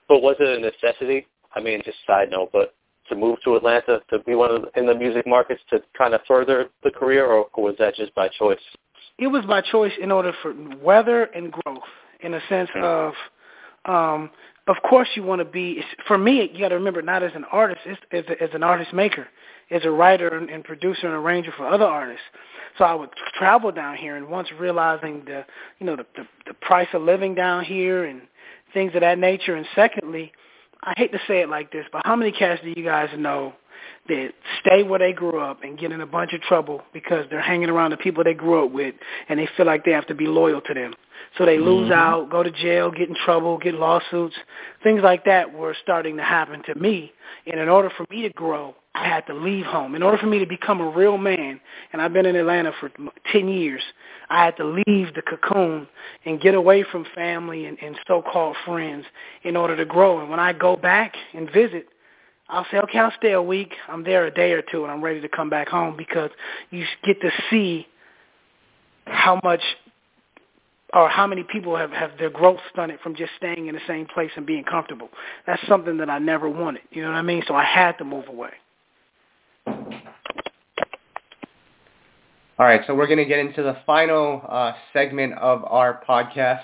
But was it a necessity I mean, just side note, but to move to Atlanta to be one of the, in the music markets to kind of further the career, or was that just by choice?
It was by choice in order for weather and growth, in a sense mm-hmm. of, um, of course, you want to be. For me, you got to remember, not as an artist, it's, as, as an artist maker, as a writer and, and producer and arranger for other artists. So I would travel down here, and once realizing the, you know, the, the, the price of living down here and things of that nature, and secondly, I hate to say it like this, but how many cats do you guys know that stay where they grew up and get in a bunch of trouble because they're hanging around the people they grew up with and they feel like they have to be loyal to them. So they lose mm-hmm. out, go to jail, get in trouble, get lawsuits. Things like that were starting to happen to me. And in order for me to grow, I had to leave home. In order for me to become a real man, and I've been in Atlanta for 10 years, I had to leave the cocoon and get away from family and, and so-called friends in order to grow. And when I go back and visit, I'll say, okay, I'll stay a week. I'm there a day or two, and I'm ready to come back home because you get to see how much or how many people have, have their growth stunted from just staying in the same place and being comfortable. That's something that I never wanted. You know what I mean? So I had to move away.
All right, so we're going to get into the final uh, segment of our podcast.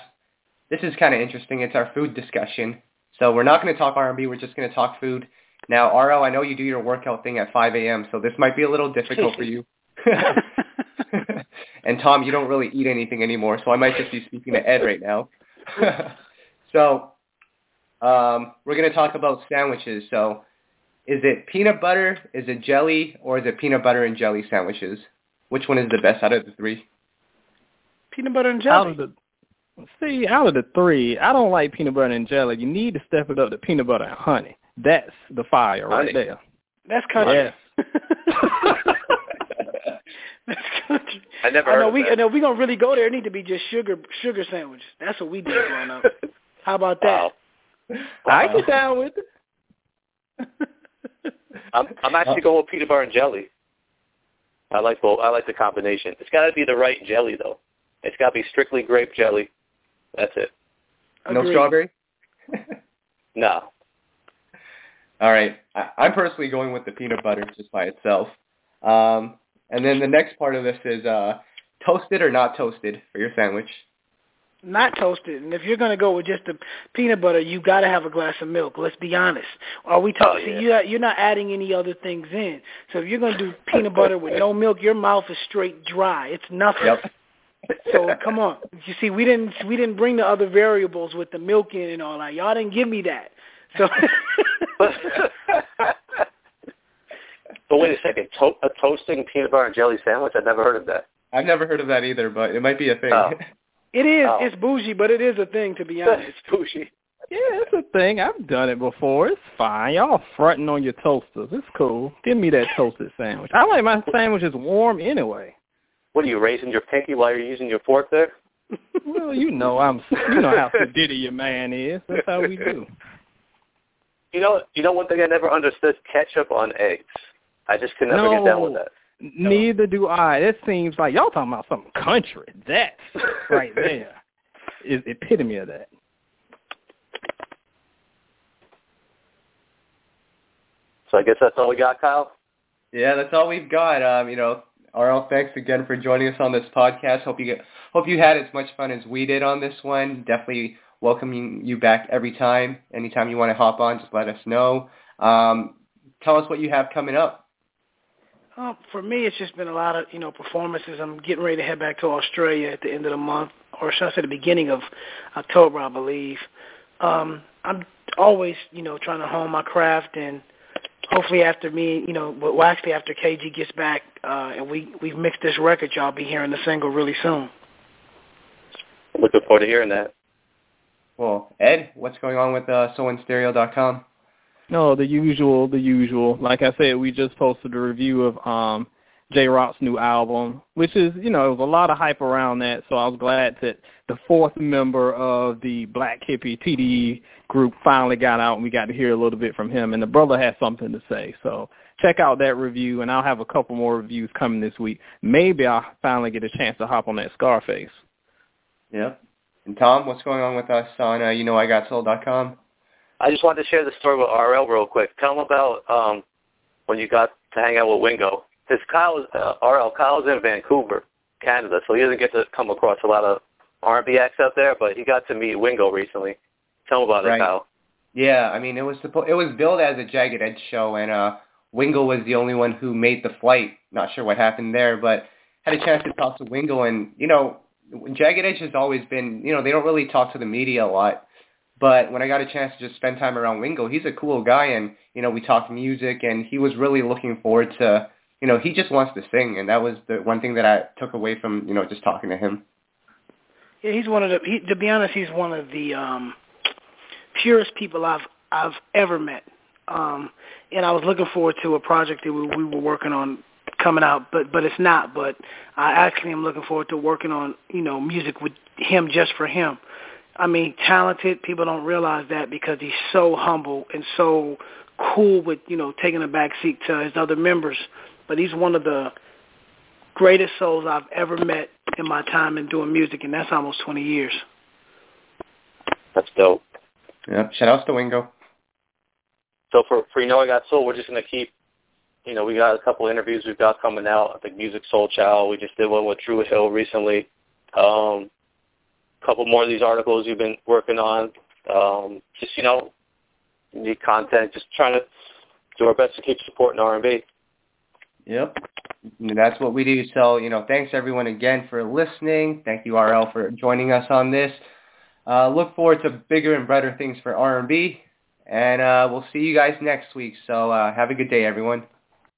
This is kind of interesting. It's our food discussion. So we're not going to talk R&B. We're just going to talk food. Now, RL, I know you do your workout thing at 5 a.m., so this might be a little difficult for you. and Tom, you don't really eat anything anymore, so I might just be speaking to Ed right now. so um, we're going to talk about sandwiches. So is it peanut butter, is it jelly, or is it peanut butter and jelly sandwiches? Which one is the best out of the three?
Peanut butter and jelly.
Out of the, see, out of the three, I don't like peanut butter and jelly. You need to step it up to peanut butter and honey. That's the fire right there.
That's country.
Yes.
That's country.
I never.
I know
heard
we.
that.
I know we gonna really go there. It need to be just sugar sugar sandwiches. That's what we did growing up. How about that?
Wow.
I get down with it.
I'm I'm actually going with peanut butter and jelly. I like both. I like the combination. It's got to be the right jelly though. It's got to be strictly grape jelly. That's it.
No strawberry.
No.
All right. I, I'm personally going with the peanut butter just by itself. Um, and then the next part of this is uh, toasted or not toasted for your sandwich.
Not toasted. And if you're going to go with just the peanut butter, you got to have a glass of milk. Let's be honest. Are we talking?
Oh, yeah.
See, you're you're not adding any other things in. So if you're going to do peanut butter with no milk, your mouth is straight dry. It's nothing.
Yep.
So come on. You see, we didn't we didn't bring the other variables with the milk in and all that. Y'all didn't give me that. So.
but wait a second, to- a toasting peanut butter and jelly sandwich? I've never heard of that.
I've never heard of that either, but it might be a thing.
Oh.
It is.
Oh.
It's bougie, but it is a thing to be honest.
It's bougie.
Yeah, it's a thing. I've done it before. It's fine. Y'all fronting on your toasters. It's cool. Give me that toasted sandwich. I like my sandwiches warm anyway.
What are you raising your pinky while you're using your fork there?
Well, you know I'm. You know how sedity your man is. That's how we do.
You know, you know one thing I never understood: ketchup on eggs. I just could never
no,
get down with that.
Neither do I. It seems like y'all talking about something country. That right there is epitome of that.
So I guess that's all we got, Kyle.
Yeah, that's all we've got. Um, you know, RL, thanks again for joining us on this podcast. Hope you get, hope you had as much fun as we did on this one. Definitely welcoming you back every time. Anytime you want to hop on, just let us know. Um, tell us what you have coming up.
Uh, for me, it's just been a lot of you know performances. I'm getting ready to head back to Australia at the end of the month, or should I say the beginning of October, I believe. Um, I'm always you know trying to hone my craft, and hopefully after me, you know, well actually after KG gets back uh, and we we've mixed this record, y'all be hearing the single really soon.
Looking forward to hearing that.
Well, Ed, what's going on with uh, SoulInStereo.com?
No, the usual, the usual. Like I said, we just posted a review of um Jay Rock's new album, which is, you know, it was a lot of hype around that. So I was glad that the fourth member of the Black Hippy TDE group finally got out and we got to hear a little bit from him. And the brother has something to say. So check out that review, and I'll have a couple more reviews coming this week. Maybe I'll finally get a chance to hop on that Scarface.
Yeah. And Tom, what's going on with us on uh, you know I got soul.com?
I just wanted to share the story with RL real quick. Tell him about um, when you got to hang out with Wingo. His Kyle, uh, RL, Kyle's in Vancouver, Canada, so he doesn't get to come across a lot of R&B acts up there, but he got to meet Wingo recently. Tell him about
right.
it, Kyle.
Yeah, I mean it was suppo- it was billed as a Jagged Edge show, and uh, Wingo was the only one who made the flight. Not sure what happened there, but had a chance to talk to Wingo, and you know, Jagged Edge has always been, you know, they don't really talk to the media a lot. But when I got a chance to just spend time around Wingo, he's a cool guy, and you know, we talked music, and he was really looking forward to, you know, he just wants to sing, and that was the one thing that I took away from, you know, just talking to him.
Yeah, he's one of the. He, to be honest, he's one of the um purest people I've I've ever met. Um, and I was looking forward to a project that we, we were working on coming out, but but it's not. But I actually am looking forward to working on you know music with him just for him. I mean, talented people don't realize that because he's so humble and so cool with you know taking a back seat to his other members. But he's one of the greatest souls I've ever met in my time in doing music, and that's almost 20 years.
That's dope.
Yeah, shout outs to Wingo.
So for for you know I got soul, we're just gonna keep. You know, we got a couple of interviews we've got coming out. I think Musiq Soul Soulchild. We just did one with Dru Hill recently. Um, a couple more of these articles you've been working on. Um, just you know, need content. Just trying to do our best to keep supporting R&B.
Yep. That's what we do. So, you know, thanks everyone again for listening. Thank you, RL, for joining us on this. Uh, look forward to bigger and better things for R&B. And uh, we'll see you guys next week. So uh, have a good day, everyone.